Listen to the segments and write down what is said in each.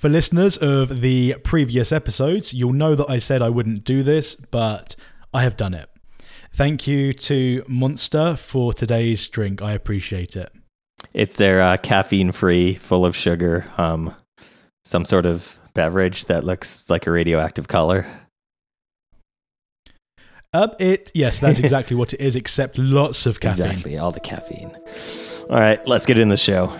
For listeners of the previous episodes, you'll know that I said I wouldn't do this, but I have done it. Thank you to Monster for today's drink. I appreciate it. It's their uh, caffeine free, full of sugar, um, some sort of beverage that looks like a radioactive color. Uh, it yes, that's exactly what it is, except lots of caffeine. Exactly, all the caffeine. All right, let's get in the show.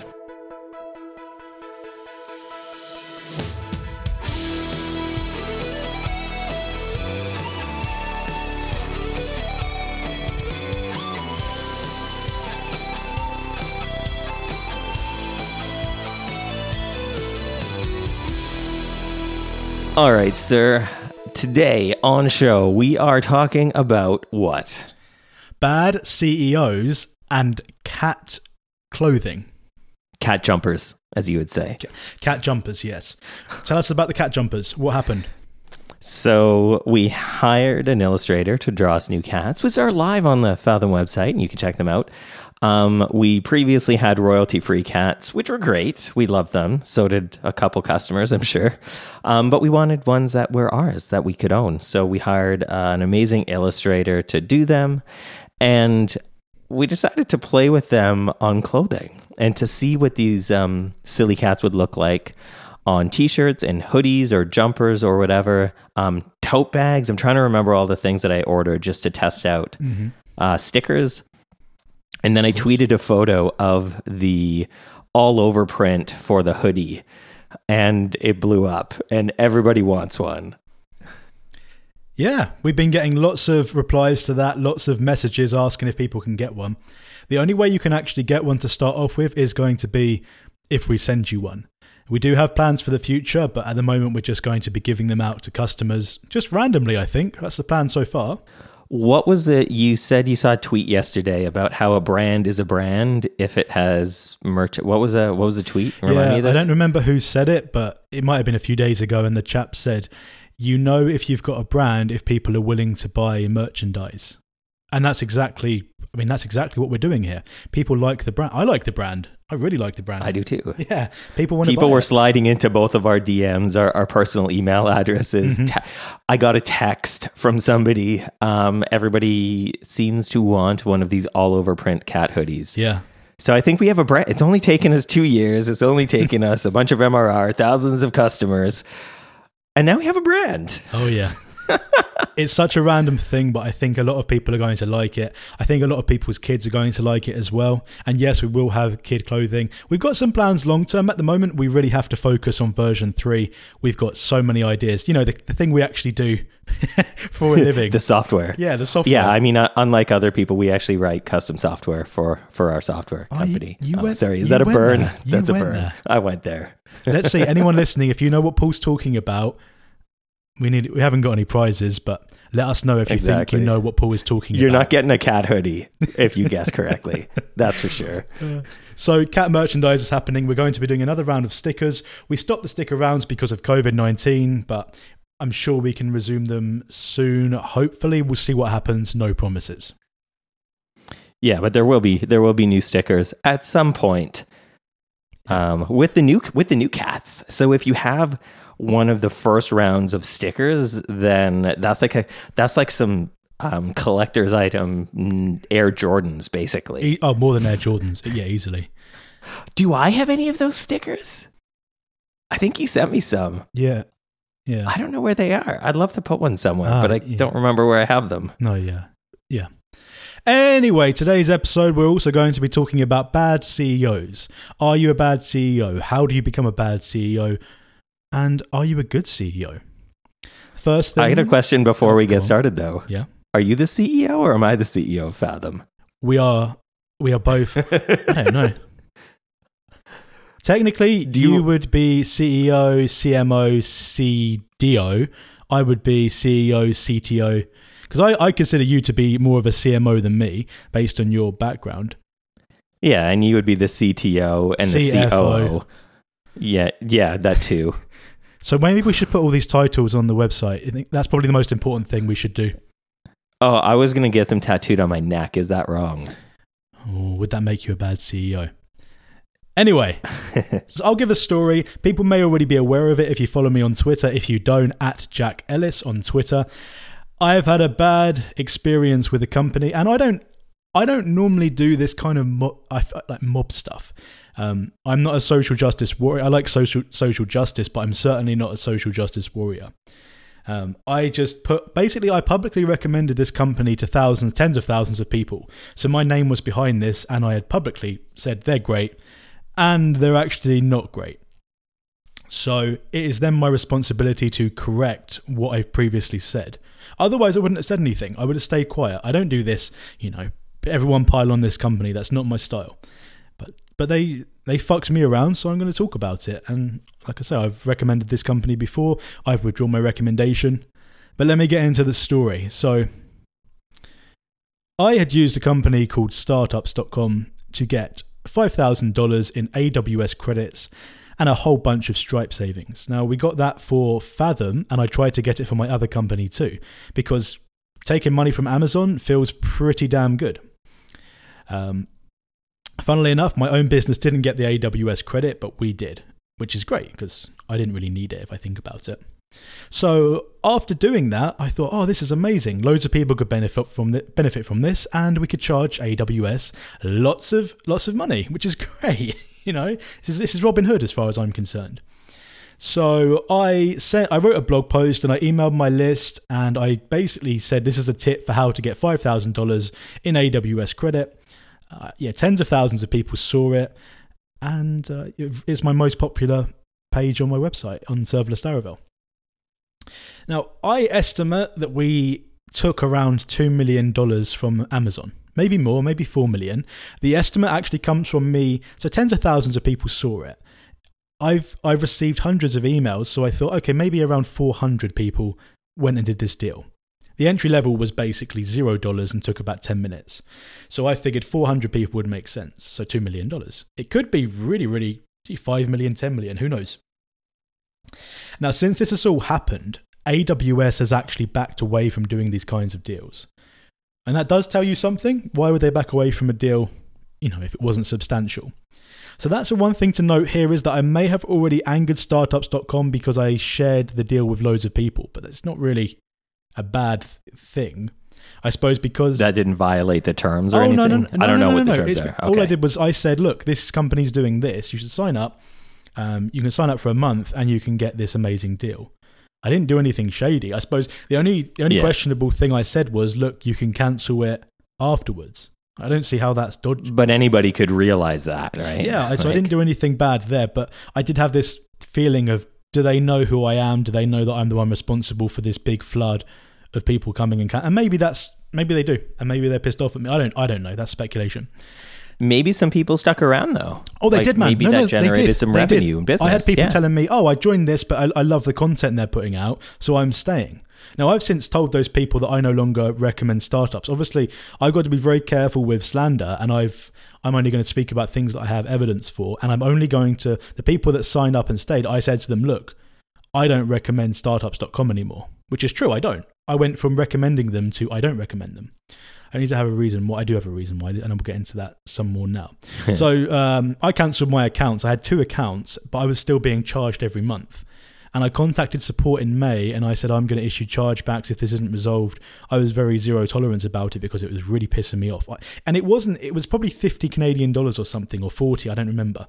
All right, sir. Today on show, we are talking about what? Bad CEOs and cat clothing. Cat jumpers, as you would say. Cat jumpers, yes. Tell us about the cat jumpers. What happened? So we hired an illustrator to draw us new cats, which are live on the Fathom website, and you can check them out. Um, we previously had royalty free cats, which were great. We loved them. So did a couple customers, I'm sure. Um, but we wanted ones that were ours, that we could own. So we hired uh, an amazing illustrator to do them. And we decided to play with them on clothing and to see what these um, silly cats would look like on t-shirts and hoodies or jumpers or whatever um, tote bags i'm trying to remember all the things that i ordered just to test out Mm-hmm. uh, stickers and then i tweeted a photo of the all over print for the hoodie and it blew up and everybody wants one Yeah, we've been getting lots of replies to that, lots of messages asking if people can get one. The only way you can actually get one to start off with is going to be if we send you one. We do have plans for the future, but at the moment we're just going to be giving them out to customers just randomly, I think. That's the plan so far. what was it you said you saw a tweet yesterday about how a brand is a brand if it has merch what was a what was the tweet remind yeah, I don't remember who said it, but it might have been a few days ago, and the chap said, "You know if you've got a brand if people are willing to buy merchandise," and that's exactly. I mean, that's exactly what we're doing here. People like the brand. I like the brand. I really like the brand. i do too Yeah, people want people buy were it. sliding into both of our DMs, our, our personal email addresses. Mm-hmm. Te- I got a text from somebody. Um, everybody seems to want one of these all over print cat hoodies. Yeah, So I think we have a brand. It's only taken us two years. It's only taken us a bunch of MRR, thousands of customers, and now we have a brand. Oh yeah. It's such a random thing, but I think a lot of people are going to like it. I think a lot of people's kids are going to like it as well. And yes, we will have kid clothing. We've got some plans long term. At the moment, we really have to focus on version three. We've got so many ideas. You know, the, the thing we actually do for a living. The software. yeah, the software. Yeah, I mean, uh, unlike other people, we actually write custom software for for our software Oh, you- company. you Oh, went- sorry, is that a burn? That's a burn. there. I went there. Let's see. Anyone listening, if you know what Paul's talking about, we need. We haven't got any prizes, but let us know if you think you know what Paul is talking about. You're not getting a cat hoodie if you guess correctly. That's for sure. So, cat merchandise is happening. We're going to be doing another round of stickers. We stopped the sticker rounds because of COVID 19, but I'm sure we can resume them soon. Hopefully, we'll see what happens. No promises. Yeah, but there will be there will be new stickers at some point. Um, with the new with the new cats. So if you have one of the first rounds of stickers, then that's like a that's like some um, collector's item mm, Air Jordans, basically. Oh, more than Air Jordans. Yeah, easily. Do I have any of those stickers? I think you sent me some. Yeah. Yeah. I don't know where they are. I'd love to put one somewhere, Ah, but I yeah. don't remember where I have them. No, yeah. Yeah. Anyway, today's episode, we're also going to be talking about bad CEOs. Are you a bad CEO? How do you become a bad CEO? And are you a good CEO? First thing, I had a question before Oh, we get started, though. Yeah. Are you the CEO or am I the CEO of Fathom? we are we are both no, no. Technically, Do you, you- would be CEO, CMO, CDO. I would be CEO, CTO. Because I, I consider you to be more of a CMO than me, based on your background. Yeah, and you would be the CTO and the CFO. COO. Yeah, yeah, that too. So maybe we should put all these titles on the website. I think that's probably the most important thing we should do. Oh, I was gonna get them tattooed on my neck. Is that wrong? Oh, would that make you a bad CEO? Anyway, so I'll give a story. People may already be aware of it if you follow me on Twitter. If you don't, at Jack Ellis on Twitter. I have had a bad experience with a company, and I don't, I don't normally do this kind of mob, like mob stuff. Um, I'm not a social justice warrior. I like social social justice, but I'm certainly not a social justice warrior. Um, I just put basically I publicly recommended this company to thousands, tens of thousands of people. So my name was behind this, and I had publicly said they're great, and they're actually not great. So it is then my responsibility to correct what I've previously said. Otherwise, I wouldn't have said anything. I would have stayed quiet. I don't do this, you know, everyone pile on this company. That's not my style. But they they fucked me around, so I'm going to talk about it. And like I say, I've recommended this company before. I've withdrawn my recommendation. But let me get into the story. So I had used a company called startups.com to get $5,000 in AWS credits and a whole bunch of Stripe savings. Now, we got that for Fathom, and I tried to get it for my other company too, because taking money from Amazon feels pretty damn good. Um, Funnily enough, my own business didn't get the AWS credit, but we did, which is great because I didn't really need it if I think about it. So after doing that, I thought, oh, this is amazing. Loads of people could benefit from benefit from this, and we could charge AWS lots of lots of money, which is great. you know, this is this is Robin Hood as far as I'm concerned. So I sent, I wrote a blog post and I emailed my list, and I basically said this is a tip for how to get five thousand dollars in AWS credit uh, yeah, tens of thousands of people saw it, and uh, it's my most popular page on my website on Serverless Laravel. Now, I estimate that we took around $2 million from Amazon. Maybe more, maybe 4 million. The estimate actually comes from me. So tens of thousands of people saw it. I've I've received hundreds of emails, so I thought, okay, maybe around 400 people went and did this deal. The entry level was basically zero dollars and took about 10 minutes. So I figured 400 people would make sense. So $2 million. It could be really, really 5 million, 10 million, who knows? Now, since this has all happened, AWS has actually backed away from doing these kinds of deals. And that does tell you something. Why would they back away from a deal, you know, if it wasn't substantial? So that's the one thing to note here is that I may have already angered startups.com because I shared the deal with loads of people, but it's not really a bad th- thing. I suppose because that didn't violate the terms or oh, anything. No, no, no, I don't know what the terms it's, are. Okay. All I did was I said, look, this company's doing this. You should sign up. Um, you can sign up for a month and you can get this amazing deal. I didn't do anything shady. I suppose the only the only yeah. questionable thing I said was, look, you can cancel it afterwards. I don't see how that's dodgy. But anybody could realize that, right? Yeah, like, so I didn't do anything bad there, but I did have this feeling of do they know who I am? Do they know that I'm the one responsible for this big flood of people coming and coming? and maybe that's maybe they do, and maybe they're pissed off at me. I don't I don't know. That's speculation. Maybe some people stuck around though. Oh, they like, did, man. Maybe no, that no, generated some they revenue and business. I had people yeah. telling me, "Oh, I joined this, but I, I love the content they're putting out, so I'm staying." Now, I've since told those people that I no longer recommend startups. Obviously, I've got to be very careful with slander, and I've I'm only going to speak about things that I have evidence for, and I'm only going to the people that signed up and stayed. I said to them, "Look, I don't recommend startups.com anymore," which is true. I don't. I went from recommending them to I don't recommend them. I need to have a reason why. I do have a reason why, and I'll get into that some more now. so um, I cancelled my accounts. I had two accounts, but I was still being charged every month. And I contacted support in May and I said, I'm going to issue chargebacks if this isn't resolved. I was very zero tolerance about it because it was really pissing me off. And it wasn't, it was probably 50 Canadian dollars or something, or 40, I don't remember.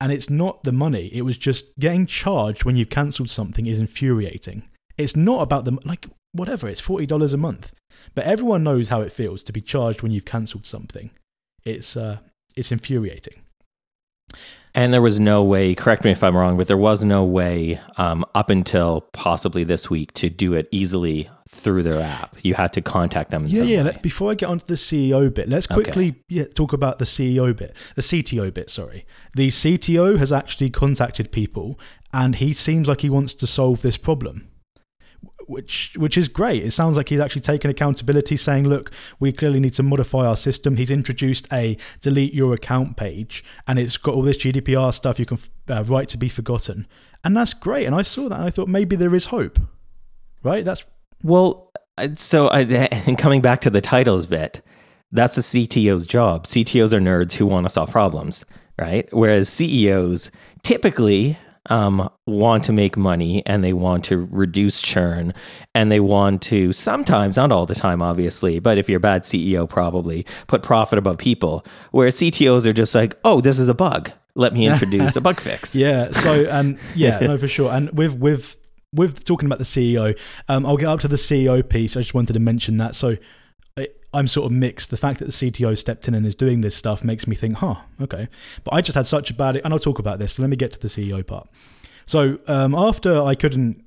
And it's not the money, it was just getting charged when you've cancelled something is infuriating. It's not about the, like, whatever, it's $40 a month. But everyone knows how it feels to be charged when you've cancelled something. It's, uh, it's infuriating. And there was no way, correct me if I'm wrong, but there was no way um, up until possibly this week to do it easily through their app. You had to contact them. yeah, yeah. Before I get onto the CEO bit, let's quickly okay. yeah, talk about the CEO bit, the CTO bit. Sorry, the CTO has actually contacted people, and he seems like he wants to solve this problem which which is great. It sounds like he's actually taken accountability, saying, "Look, we clearly need to modify our system." He's introduced a delete your account page, and it's got all this GDPR stuff you can uh, right to be forgotten, and that's great. And I saw that, and I thought maybe there is hope, right? That's well. So, I, and coming back to the titles bit, that's a CTO's job. CTOs are nerds who want to solve problems right? Whereas CEOs typically um, want to make money and they want to reduce churn and they want to sometimes, not all the time, obviously, but if you're a bad CEO, probably put profit above people. Whereas CTOs are just like, oh, this is a bug. Let me introduce a bug fix. Yeah. So, um, yeah, no, for sure. And with with with talking about the CEO, um, I'll get up to the CEO piece. I just wanted to mention that. So, I'm sort of mixed. The fact that the CTO stepped in and is doing this stuff makes me think, huh, okay. But I just had such a bad, and I'll talk about this. So let me get to the CEO part. So um, after I couldn't,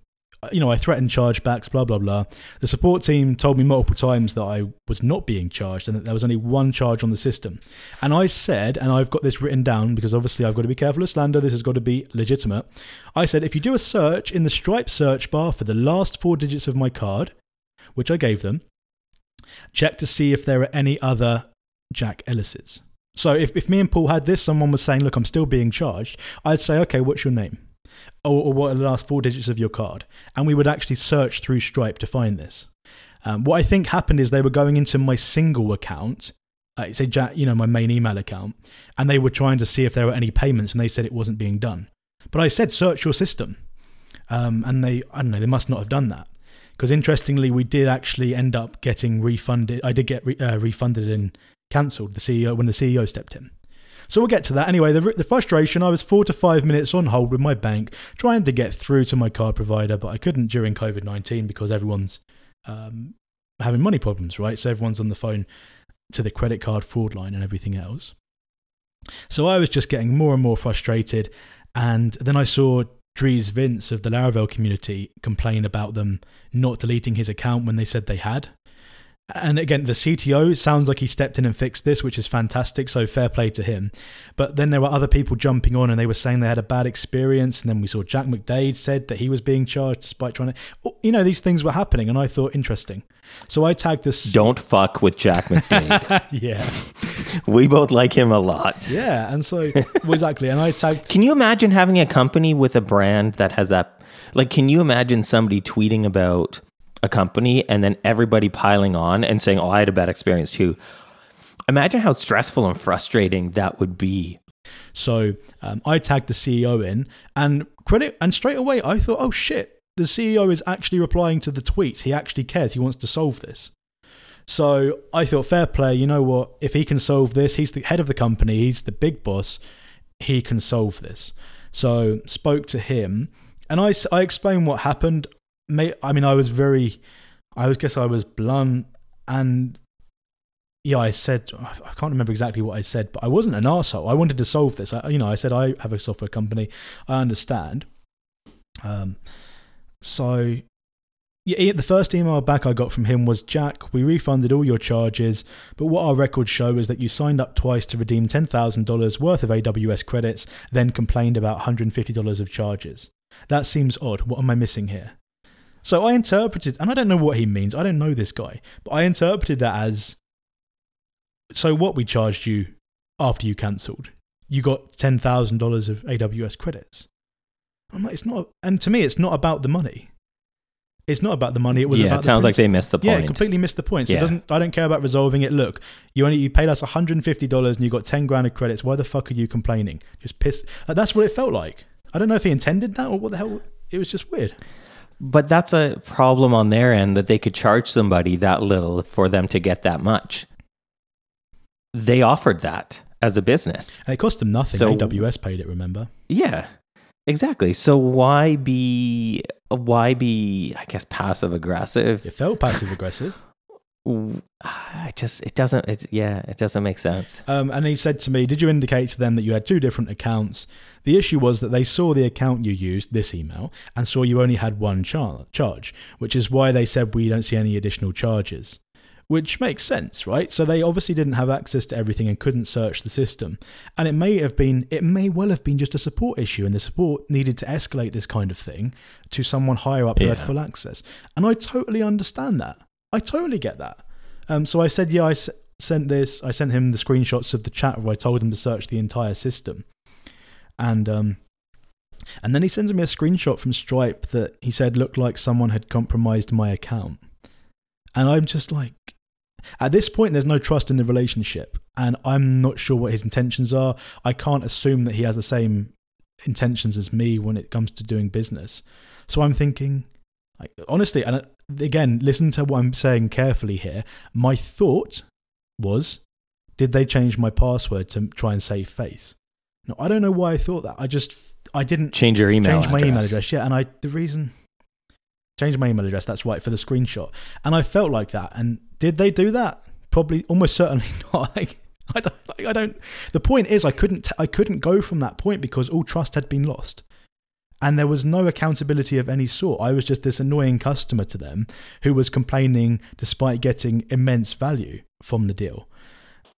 you know, I threatened chargebacks, blah blah blah. The support team told me multiple times that I was not being charged and that there was only one charge on the system. And I said, and I've got this written down because obviously I've got to be careful of slander. This has got to be legitimate. I said, if you do a search in the Stripe search bar for the last four digits of my card, which I gave them, check to see if there are any other Jack Ellises. So if, if me and Paul had this, someone was saying, look, I'm still being charged, I'd say, okay, what's your name? Or, or what are the last four digits of your card? And we would actually search through Stripe to find this. Um, what I think happened is they were going into my single account, uh, say, Jack, you know, my main email account, and they were trying to see if there were any payments, and they said it wasn't being done. But I said, search your system. Um, and they, I don't know, they must not have done that because interestingly, we did actually end up getting refunded. I did get re- uh, refunded and cancelled the CEO when the CEO stepped in. So we'll get to that. Anyway, the, the frustration I was four to five minutes on hold with my bank trying to get through to my card provider, but I couldn't during COVID 19 because everyone's um, having money problems, right? So everyone's on the phone to the credit card fraud line and everything else. So I was just getting more and more frustrated. And then I saw Dries Vints of the Laravel community complain about them not deleting his account when they said they had. And again, the CTO sounds like he stepped in and fixed this, which is fantastic. So fair play to him. But then there were other people jumping on and they were saying they had a bad experience. And then we saw Jack McDade said that he was being charged despite trying to, you know, these things were happening. And I thought, interesting. So I tagged this. Don't fuck with Jack McDade. yeah. we both like him a lot. Yeah. And so, exactly. And I tagged. Can you imagine having a company with a brand that has that? Like, can you imagine somebody tweeting about a company and then everybody piling on and saying, "Oh, I had a bad experience too." Imagine how stressful and frustrating that would be. So um, I tagged the CEO in, and credit, and straight away I thought, "Oh shit." The CEO is actually replying to the tweets. He actually cares. He wants to solve this. So I thought, fair play. You know what? If he can solve this, he's the head of the company. He's the big boss. He can solve this. So spoke to him, and I, I explained what happened I mean, I was very, I guess I was blunt and yeah, I said I can't remember exactly what I said, but I wasn't an asshole. I wanted to solve this. I, you know, I said I have a software company. I understand. Um, so yeah, the first email back I got from him was Jack, we refunded all your charges, but what our records show is that you signed up twice to redeem $10,000 worth of AWS credits, then complained about $150 of charges. That seems odd. What am I missing here? So I interpreted, and I don't know what he means. I don't know this guy, but I interpreted that as so what we charged you after you cancelled. You got ten thousand dollars of AWS credits. I'm like, it's not, and to me, it's not about the money. It's not about the money. It was yeah. About it sounds like they missed the point. Yeah, completely missed the point. So Yeah. it doesn't. I don't care about resolving it. Look, you only you paid us 150 dollars and you got 10 grand of credits. Why the fuck are you complaining? Just pissed. Like, that's what it felt like. I don't know if he intended that or what the hell. It was just weird. But that's a problem on their end that they could charge somebody that little for them to get that much. They offered that as a business. And it cost them nothing. So- AWS paid it. Remember? Yeah. Exactly. So why be why be I guess passive aggressive? It felt passive aggressive. I just it doesn't it yeah, it doesn't make sense. Um, and he said to me, Did you indicate to them that you had two different accounts? The issue was that they saw the account you used, this email, and saw you only had one char- charge, which is why they said we don't see any additional charges. Which makes sense, right? So they obviously didn't have access to everything and couldn't search the system. And it may have been, it may well have been just a support issue, and the support needed to escalate this kind of thing to someone higher up who had full access. And I totally understand that. I totally get that. Um, so I said, yeah, I s- sent this. I sent him the screenshots of the chat where I told him to search the entire system, and um, and then he sends me a screenshot from Stripe that he said looked like someone had compromised my account, and I'm just like, at this point, there's no trust in the relationship, and I'm not sure what his intentions are. I can't assume that he has the same intentions as me when it comes to doing business. So I'm thinking, like, honestly, and uh, again, listen to what I'm saying carefully here. My thought was, did they change my password to try and save face? No, I don't know why I thought that. I just, I didn't Change your email change my address. email address. Yeah, and I the reason change my email address. That's right for the screenshot, and I felt like that. And did they do that? Probably, almost certainly not. Like, I don't. Like, I don't. The point is, I couldn't. T- I couldn't go from that point because all trust had been lost. And there was no accountability of any sort. I was just this annoying customer to them who was complaining despite getting immense value from the deal.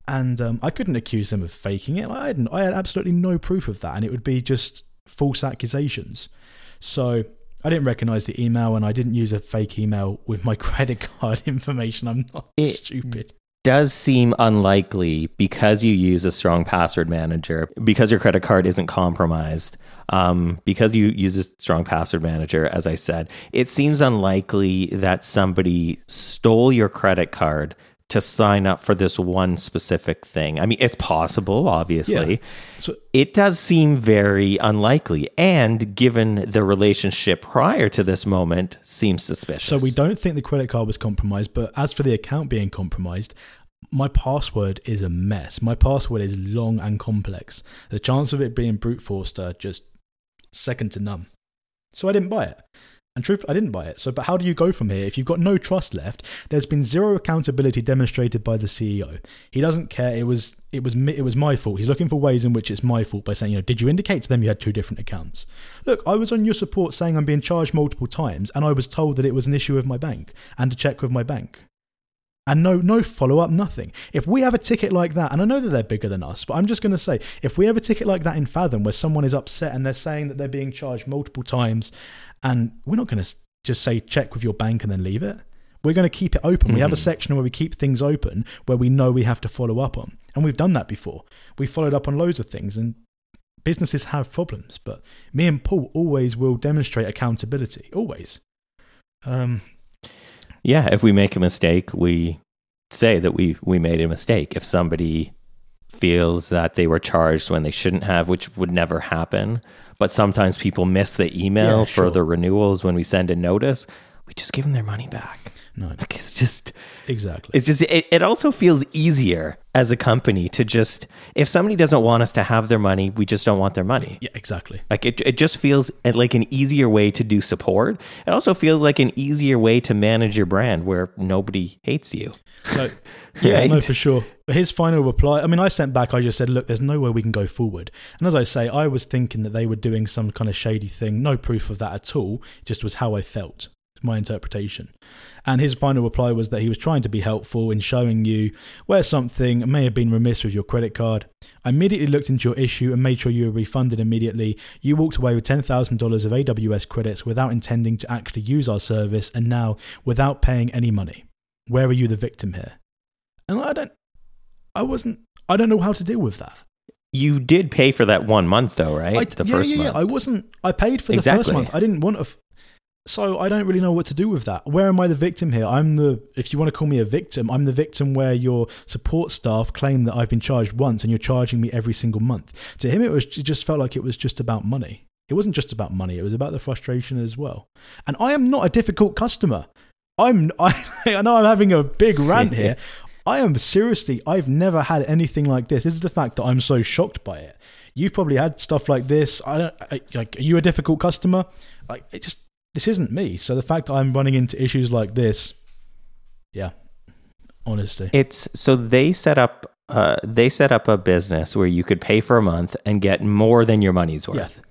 And um, I couldn't accuse them of faking it. I had, I had absolutely no proof of that. And it would be just false accusations. So I didn't recognize the email and I didn't use a fake email with my credit card information. I'm not It- stupid. does seem unlikely because you use a strong password manager, because your credit card isn't compromised, um, because you use a strong password manager, as I said, it seems unlikely that somebody stole your credit card to sign up for this one specific thing. I mean, it's possible, obviously. Yeah. So It does seem very unlikely, and given the relationship prior to this moment, seems suspicious. So we don't think the credit card was compromised, but as for the account being compromised, my password is a mess. My password is long and complex. The chance of it being brute forced are just second to none. So I didn't buy it. And truth, I didn't buy it. So, but how do you go from here? If you've got no trust left, there's been zero accountability demonstrated by the CEO. He doesn't care. It was it was it was my fault. He's looking for ways in which it's my fault by saying, you know, did you indicate to them you had two different accounts? Look, I was on your support saying I'm being charged multiple times, and I was told that it was an issue with my bank and to check with my bank. And no, no follow up, nothing. If we have a ticket like that, and I know that they're bigger than us, but I'm just going to say, if we have a ticket like that in Fathom where someone is upset and they're saying that they're being charged multiple times, and we're not going to just say check with your bank and then leave it. We're going to keep it open. We have a Mhm. section where we keep things open where we know we have to follow up on. And we've done that before. We followed up on loads of things and businesses have problems, but me and Paul always will demonstrate accountability. Always. Um, Yeah, if we make a mistake, we say that we we made a mistake. If somebody feels that they were charged when they shouldn't have, which would never happen, but sometimes people miss the email Yeah, for sure. the renewals when we send a notice, we just give them their money back. No, Like it's just exactly. it's just it, it also feels easier as a company to just if somebody doesn't want us to have their money, we just don't want their money. Yeah, exactly. Like it, it just feels uh, like an easier way to do support. It also feels like an easier way to manage your brand where nobody hates you. So, yeah, no, for sure. But his final reply, I mean, I sent back, I just said, look, there's no way we can go forward. And as I say, I was thinking that they were doing some kind of shady thing. No proof of that at all. It just was how I felt, my interpretation. And his final reply was that he was trying to be helpful in showing you where something may have been remiss with your credit card. I immediately looked into your issue and made sure you were refunded immediately. You walked away with $10,000 of AWS credits without intending to actually use our service and now without paying any money. Where are you the victim here? And I don't, I wasn't, I don't know how to deal with that. You did pay for that one month though, right? I, the yeah, first yeah, month. yeah. I wasn't, I paid for the Exactly. first month. I didn't want to, so I don't really know what to do with that. Where am I the victim here? I'm the, if you want to call me a victim, I'm the victim where your support staff claim that I've been charged once and you're charging me every single month. To him, it was, it just felt like it was just about money. It wasn't just about money. It was about the frustration as well. And I am not a difficult customer. I'm, I, I know I'm having a big rant here. I am seriously, I've never had anything like this. This is the fact that I'm so shocked by it. You've probably had stuff like this. I don't, I, like, are you a difficult customer? Like, it just, this isn't me. So the fact that I'm running into issues like this, yeah, honesty. It's so they set up uh, they set up a business where you could pay for a month and get more than your money's worth.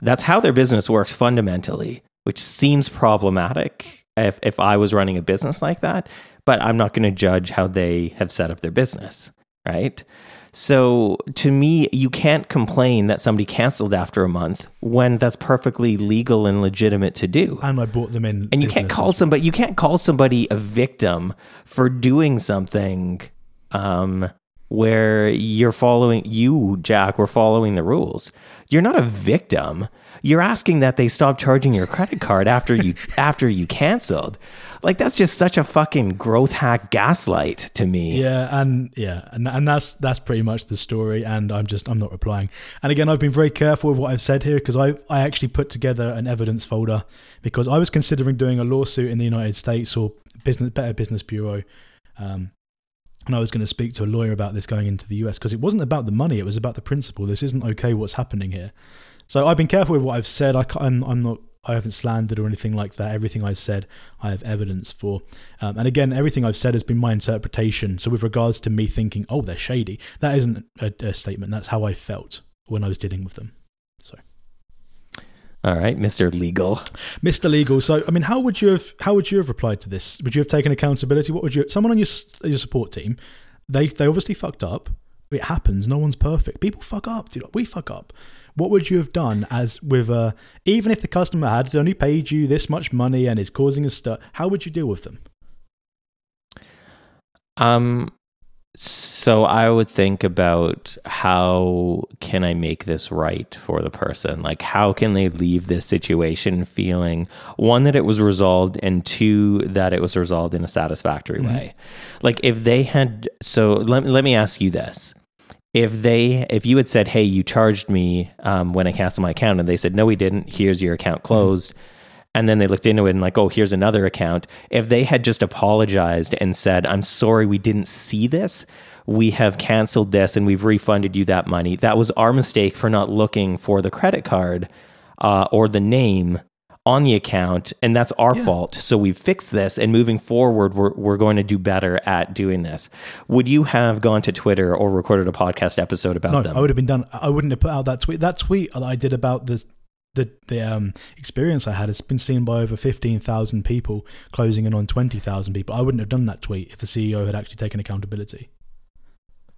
That's how their business works fundamentally, which seems problematic if, if I was running a business like that. But I'm not going to judge how they have set up their business, right? So to me, you can't complain that somebody canceled after a month when that's perfectly legal and legitimate to do. and I brought them in. And you can't call somebody you can't call somebody a victim for doing something um where you're following you, Jack, were following the rules. You're not a victim. You're asking that they stop charging your credit card after you after you canceled. Like that's just such a fucking growth hack gaslight to me. Yeah, and yeah, and and that's that's pretty much the story. And I'm just I'm not replying. And again, I've been very careful with what I've said here because I I actually put together an evidence folder because I was considering doing a lawsuit in the United States or business Better Business Bureau. Um, and I was going to speak to a lawyer about this going into the US because it wasn't about the money; it was about the principle. This isn't okay. What's happening here? So I've been careful with what I've said. I, am I'm not I haven't slandered or anything like that. Everything I've said, I have evidence for. Um, and again, everything I've said has been my interpretation. So, with regards to me thinking, oh, they're shady, that isn't a, a statement. That's how I felt when I was dealing with them. So. All right, Mr. Legal. Mr. Legal. So, I mean, how would you have how would you have replied to this? Would you have taken accountability? What would you? Someone on your your support team, they they obviously fucked up. It happens. No one's perfect. People fuck up. Dude. We fuck up what would you have done as with a even if the customer had only paid you this much money and is causing a stir? how would you deal with them um so i would think about how can i make this right for the person like how can they leave this situation feeling one that it was resolved and two that it was resolved in a satisfactory mm-hmm. way like if they had so let, let me ask you this if they if you had said hey you charged me um, when i canceled my account and they said no we didn't. Here's your account closed. And then they looked into it and like oh here's another account. If they had just apologized and said i'm sorry we didn't see this. We have canceled this and we've refunded you that money that was our mistake for not looking for the credit card uh, or the name on the account and that's our yeah. fault so we've fixed this and moving forward we're, we're going to do better at doing this would you have gone to twitter or recorded a podcast episode about no, them i would have been done i wouldn't have put out that tweet that tweet that i did about this the the um, experience I had has been seen by over fifteen thousand people, closing in on twenty thousand people. I wouldn't have done that tweet if the CEO had actually taken accountability.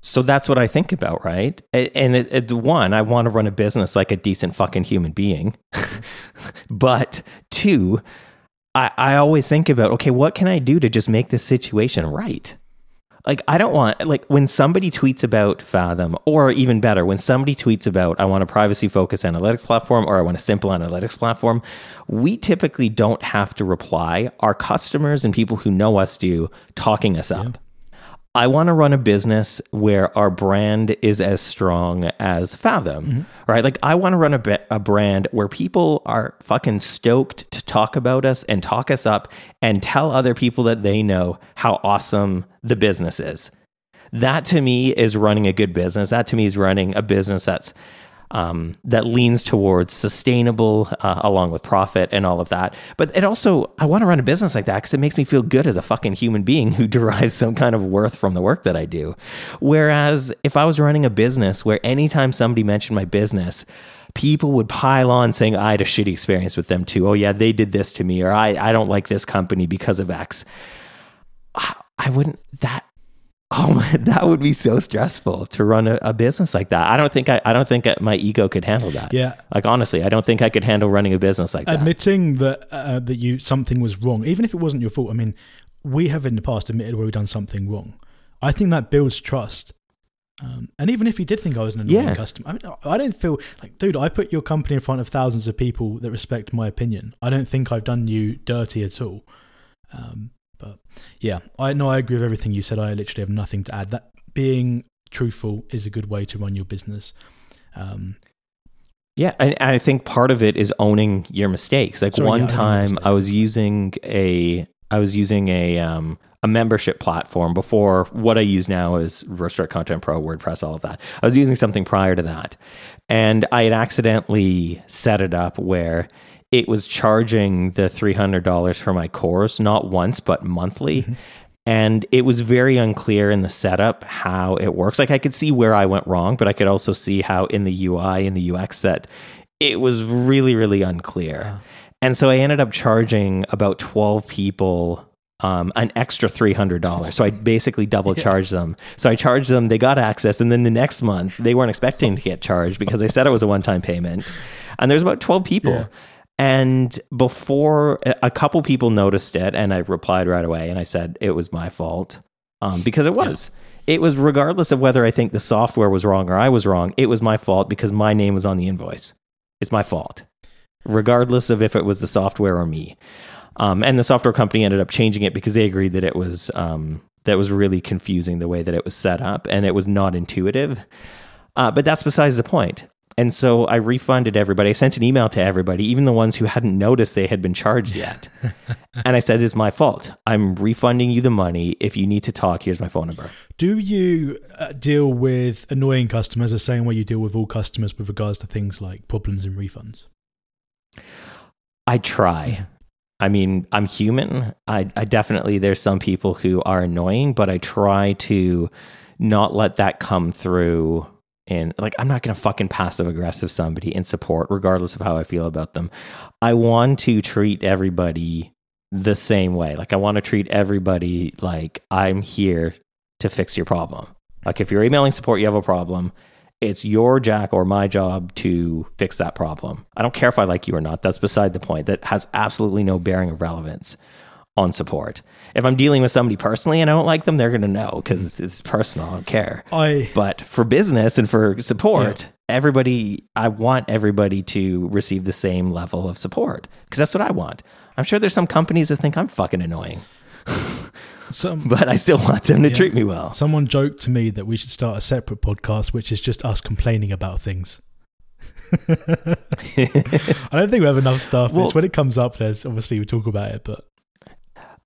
So that's what I think about, right? And it, it, one, I want to run a business like a decent fucking human being. but two, I, I always think about, okay, what can I do to just make this situation right? Like, I don't want, like, when somebody tweets about Fathom, or even better, when somebody tweets about, I want a privacy focused analytics platform or I want a simple analytics platform, we typically don't have to reply. Our customers and people who know us do, talking us up. I want to run a business where our brand is as strong as Fathom, mm-hmm. right? Like, I want to run a, a brand where people are fucking stoked to talk about us and talk us up and tell other people that they know how awesome the business is. That to me is running a good business. That to me is running a business that's um, that leans towards sustainable uh, along with profit and all of that. But it also, I want to run a business like that because it makes me feel good as a fucking human being who derives some kind of worth from the work that I do. Whereas if I was running a business where anytime somebody mentioned my business, people would pile on saying I had a shitty experience with them too. Oh yeah, they did this to me, or I, I don't like this company because of X. I wouldn't that Oh my, that would be so stressful to run a, a, business like that. I don't think I, I don't think my ego could handle that. Yeah, like honestly, I don't think I could handle running a business like Admitting that. Admitting that uh, that you something was wrong, even if it wasn't your fault. I mean, we have in the past admitted where we've done something wrong. I think that builds trust. Um, and even if you did think I was an annoying yeah. customer, I mean, I don't feel like, dude, I put your company in front of thousands of people that respect my opinion. I don't think I've done you dirty at all. Um, but yeah, I know I agree with everything you said. I literally have nothing to add. That being truthful is a good way to run your business. Um, yeah, and I think part of it is owning your mistakes. Like sorry, one yeah, time, I was using a I was using a um, a membership platform before what I use now is Restrict Content Pro, WordPress, all of that. I was using something prior to that, and I had accidentally set it up where it was charging the $300 for my course, not once, but monthly. Mm-hmm. And it was very unclear in the setup how it works. Like I could see where I went wrong, but I could also see how in the UI and the UX that it was really, really unclear. Yeah. And so I ended up charging about 12 people um, an extra $300. So I basically double charged them. So I charged them, they got access. And then the next month, they weren't expecting to get charged because they said it was a one time payment. And there's about 12 people. Yeah. And before a couple people noticed it, and I replied right away and I said it was my fault um, because it was. It was regardless of whether I think the software was wrong or I was wrong, it was my fault because my name was on the invoice. It's my fault, regardless of if it was the software or me. Um, and the software company ended up changing it because they agreed that it was um, that was really confusing the way that it was set up and it was not intuitive. Uh, but that's besides the point. And so I refunded everybody. I sent an email to everybody, even the ones who hadn't noticed they had been charged yet. and I said, It's my fault. I'm refunding you the money. If you need to talk, here's my phone number. Do you uh, deal with annoying customers the same way you deal with all customers with regards to things like problems and refunds? I try. I mean, I'm human. I, I definitely, there's some people who are annoying, but I try to not let that come through like I'm not going to fucking passive aggressive somebody in support regardless of how I feel about them. I want to treat everybody the same way. Like I want to treat everybody like I'm here to fix your problem. Like if you're emailing support you have a problem, it's your jack or my job to fix that problem. I don't care if I like you or not. That's beside the point. That has absolutely no bearing of relevance on support. If I'm dealing with somebody personally and I don't like them, they're going to know because it's, it's, personal. I don't care. I but for business and for support, yeah. everybody, I want everybody to receive the same level of support because that's what I want. I'm sure there's some companies that think I'm fucking annoying. Some, but I still want them to yeah. treat me well. Someone joked to me that we should start a separate podcast, which is just us complaining about things. I don't think we have enough stuff. Well, when it comes up, there's obviously we talk about it, but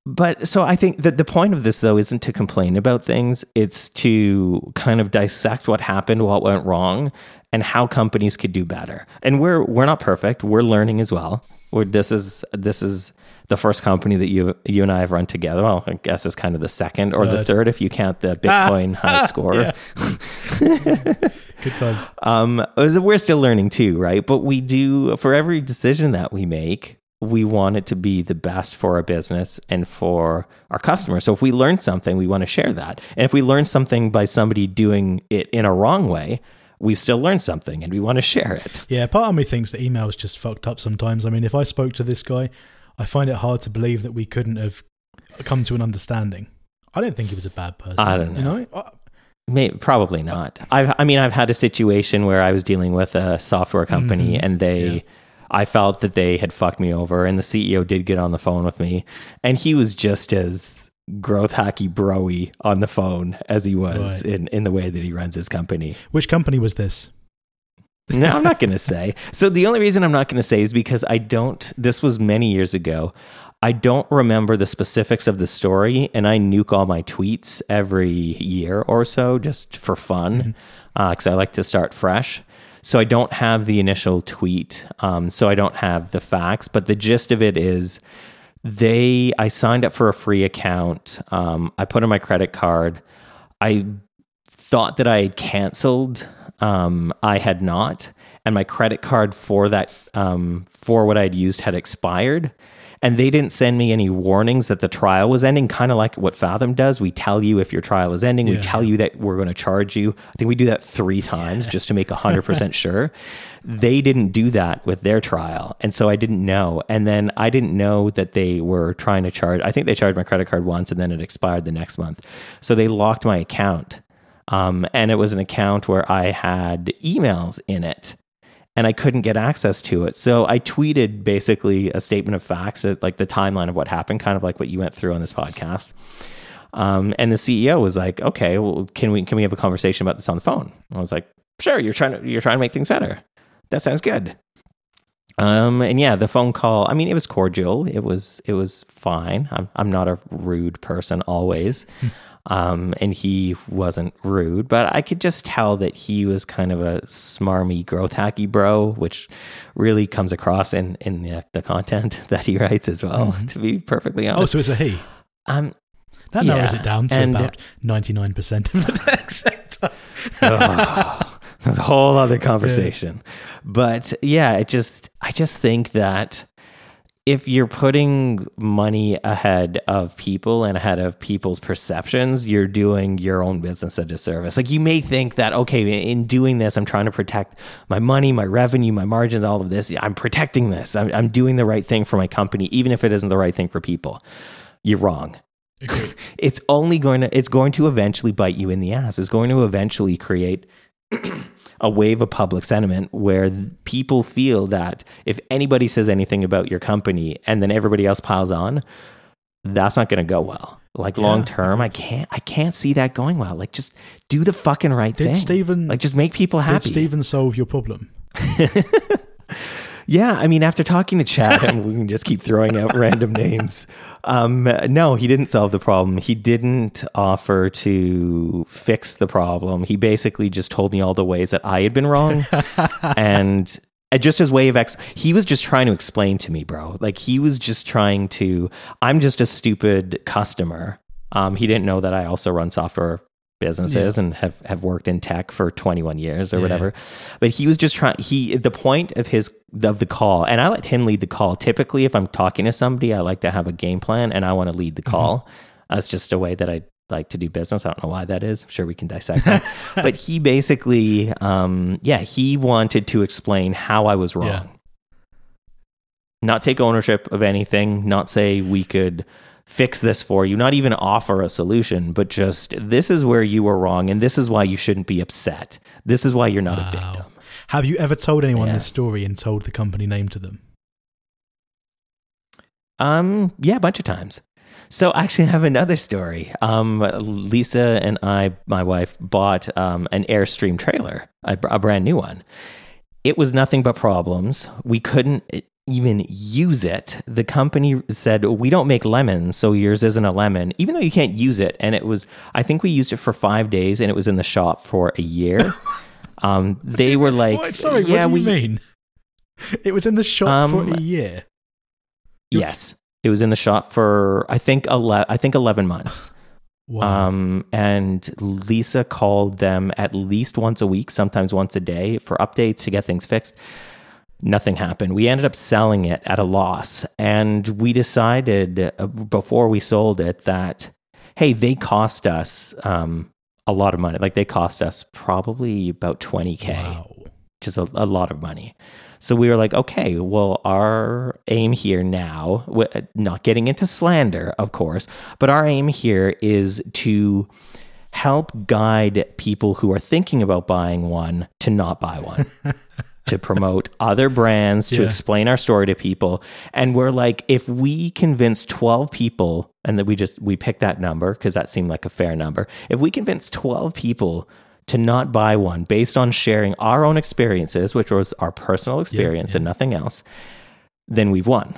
but so I think that the point of this though isn't to complain about things, it's to kind of dissect what happened, what went wrong, and how companies could do better. And we're we're not perfect. We're learning as well. We're, this is this is the first company that you you and I have run together. Well, I guess it's kind of the second or the third if you count the Bitcoin ah, high ah, score. Good times. Um, we're still learning too, right? But we do for every decision that we make, we want it to be the best for our business and for our customers. So if we learn something, we want to share that. And if we learn something by somebody doing it in a wrong way, we still learn something and we want to share it. Yeah, part of me thinks that email is just fucked up sometimes. I mean, if I spoke to this guy, I find it hard to believe that we couldn't have come to an understanding. I don't think he was a bad person. I don't know. You know? I, Maybe, probably not. I've, I mean, I've had a situation where I was dealing with a software company mm-hmm. and they, yeah. I felt that they had fucked me over, and the CEO did get on the phone with me, and he was just as growth hacky broy on the phone as he was right. in, in the way that he runs his company. Which company was this? no, I'm not going to say. So the only reason I'm not going to say is because I don't, this was many years ago. I don't remember the specifics of the story, and I nuke all my tweets every year or so just for fun because mm-hmm. uh, I like to start fresh. So I don't have the initial tweet, um, so I don't have the facts. But the gist of it is, they I signed up for a free account. Um, I put in my credit card. I thought that I had canceled. Um, I had not, and my credit card for that um, for what I'd used had expired and they didn't send me any warnings that the trial was ending kind of like what fathom does. We tell you if your trial is ending. Yeah. we tell you that we're going to charge you. I think we do that three times yeah. just to make 100% sure. They didn't do that with their trial and so i didn't know. And then i didn't know that they were trying to charge i think they charged my credit card once and then it expired the next month. So they locked my account um, and it was an account where i had emails in it and I couldn't get access to it. So I tweeted basically a statement of facts, like the timeline of what happened, kind of like what you went through on this podcast. Um, and the CEO was like, "Okay, well, can we can we have a conversation about this on the phone?" I was like, "Sure, you're trying to you're trying to make things better. That sounds good." Um, and yeah, the phone call. I mean, it was cordial. It was it was fine. I'm I'm not a rude person always. Um, and he wasn't rude, but I could just tell that he was kind of a smarmy growth hacky bro, which really comes across in in the, the content that he writes as well. Mm-hmm. To be perfectly honest. Oh, so it's a he. Um, that yeah. narrows it down to and, about ninety nine percent of the tech sector. oh, that's a whole other conversation. Yeah. But yeah, it just I just think that if you're putting money ahead of people and ahead of people's perceptions, you're doing your own business a disservice. Like you may think that, okay, in doing this, I'm trying to protect my money, my revenue, my margins, all of this. I'm protecting this. I'm, I'm doing the right thing for my company, even if it isn't the right thing for people. You're wrong. it's only going to it's going to eventually bite you in the ass. It's going to eventually create a wave of public sentiment where people feel that if anybody says anything about your company and then everybody else piles on, that's not going to go well. Like Yeah. long term, I can't I can't see that going well. Like just do the fucking right Did thing. Stephen like just make people did happy. Stephen solve your problem? Yeah, I mean, after talking to Chad, and we can just keep throwing out random names. Um, no, he didn't solve the problem. He didn't offer to fix the problem. He basically just told me all the ways that I had been wrong, and uh, just his way of ex. He was just trying to explain to me, bro. Like he was just trying to. I'm just a stupid customer. Um, he didn't know that I also run software businesses and have, have worked in tech for 21 years or Yeah. whatever. But he was just trying he the point of his of the call and I let him lead the call. Typically if I'm talking to somebody, I like to have a game plan and I want to lead the call. That's just a way that I like to do business. I don't know why that is. I'm sure we can dissect that. but he basically um yeah, he wanted to explain how I was wrong. Yeah. Not take ownership of anything, not say we could fix this for you, not even offer a solution, but just this is where you were wrong and this is why you shouldn't be upset. This is why you're not a victim. Have you ever told anyone Yeah. this story and told the company name to them? Um, yeah, a bunch of times. So actually, I have another story. Um, Lisa and I, my wife, bought um, an Airstream trailer, a, a brand new one. It was nothing but problems. We couldn't even use it. The company said we don't make lemons, so yours isn't a lemon, even though you can't use it. And it was, I think we used it for five days, and it was in the shop for a year. Um, they were like, What? Sorry, yeah, what do you we, mean? It was in the shop Um, for a year. Yes, it was in the shop for I think ele- I think eleven months. Wow. Um, and Lisa called them at least once a week, sometimes once a day, for updates to get things fixed. Nothing happened. We ended up selling it at a loss, and we decided uh, before we sold it that hey, they cost us um, a lot of money. Like they cost us probably about twenty k wow. which is a, a lot of money. So we were like, okay, well, our aim here now, not getting into slander, of course, but our aim here is to help guide people who are thinking about buying one to not buy one. to promote other brands, to Yeah. explain our story to people. And we're like, if we convince 12 people, and that we just, we picked that number because that seemed like a fair number. If we convince 12 people to not buy one based on sharing our own experiences, which was our personal experience yeah. and nothing else, then we've won.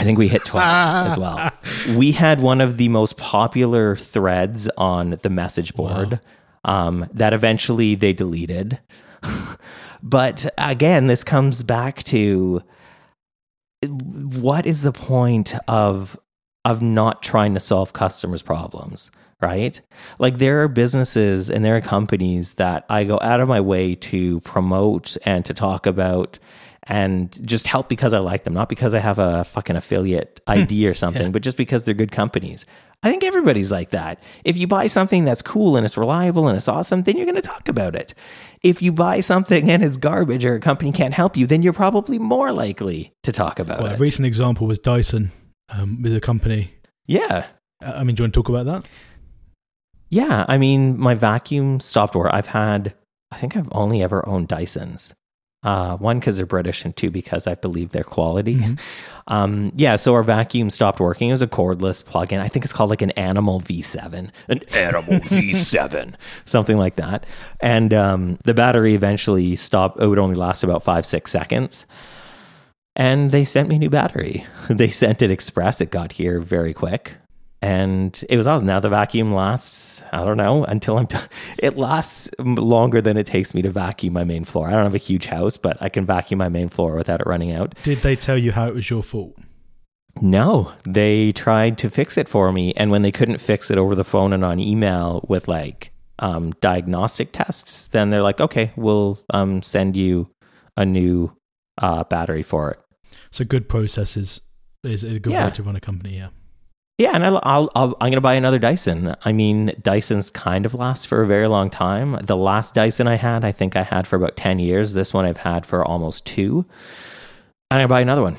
I think we hit 12 as well. We had one of the most popular threads on the message board um, that eventually they deleted. but again, this comes back to what is the point of of not trying to solve customers' problems, right? Like there are businesses and there are companies that I go out of my way to promote and to talk about and just help because I like them, not because I have a fucking affiliate ID or something, but just because they're good companies. I think everybody's like that. If you buy something that's cool and it's reliable and it's awesome, then you're going to talk about it. If you buy something and it's garbage or a company can't help you, then you're probably more likely to talk about Well, a recent example was Dyson um, with a company. yeah. Uh, I mean, do you want to talk about that? Yeah, I mean, my vacuum stopped. I've had, I think I've only ever owned Dysons. Uh, one because they're British, and two because I believe their quality. Um, yeah, so our vacuum stopped working. It was a cordless plug-in. I think it's called like an Animal V7, an Animal V7, something like that. And um, the battery eventually stopped. It would only last about five, six seconds. And they sent me a new battery. They sent it express. It got here very quick and it was awesome. Now the vacuum lasts, I don't know, until I'm done. It lasts longer than it takes me to vacuum my main floor. I don't have a huge house, but I can vacuum my main floor without it running out. Did they tell you how it was your fault? No, they tried to fix it for me. And when they couldn't fix it over the phone and on email with like um, diagnostic tests, then they're like, okay, we'll um, send you a new uh, battery for it. So good processes is a good Yeah. way to run a company. Yeah. Yeah, and I'll, I'll, I'll I'm gonna buy another Dyson. I mean, Dysons kind of last for a very long time. The last Dyson I had, I think I had for about ten years. This one I've had for almost two. I'm gonna buy another one.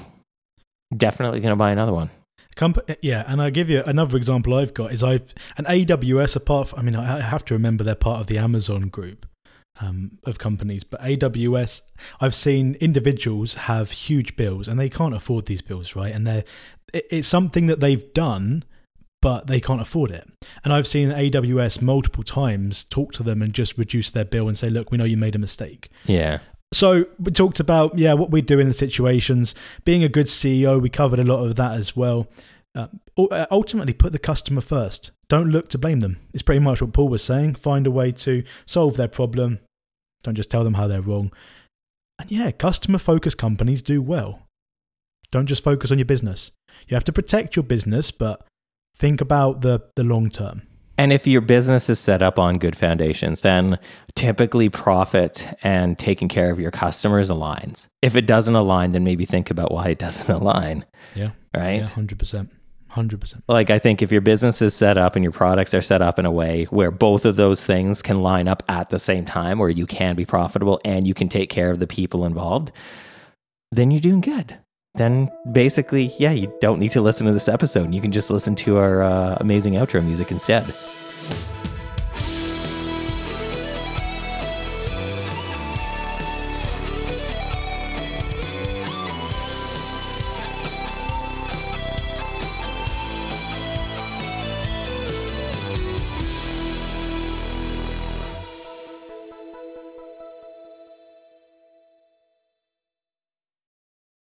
Definitely gonna buy another one. Comp- yeah, and I'll give you another example. I've got is I've an AWS. Apart, from, I mean, I have to remember they're part of the Amazon group um, of companies, but AWS. I've seen individuals have huge bills, and they can't afford these bills, right? And they're it's something that they've done but they can't afford it. And I've seen AWS multiple times talk to them and just reduce their bill and say, look, we know you made a mistake. Yeah. So we talked about, yeah, what we do in the situations. Being a good CEO, we covered a lot of that as well. Uh, uh, ultimately, put the customer first. Don't look to blame them. It's pretty much what Paul was saying. Find a way to solve their problem. Don't just tell them how they're wrong. And yeah, customer focused companies do well. Don't just focus on your business. You have to protect your business, but think about the the long term. And if your business is set up on good foundations, then typically profit and taking care of your customers aligns. If it doesn't align, then maybe think about why it doesn't align. Yeah. Right? Yeah, 100%. 100%. Like, I think if your business is set up and your products are set up in a way where both of those things can line up at the same time, where you can be profitable and you can take care of the people involved, then you're doing good then basically, yeah, you don't need to listen to this episode. You can just listen to our uh, amazing outro music instead.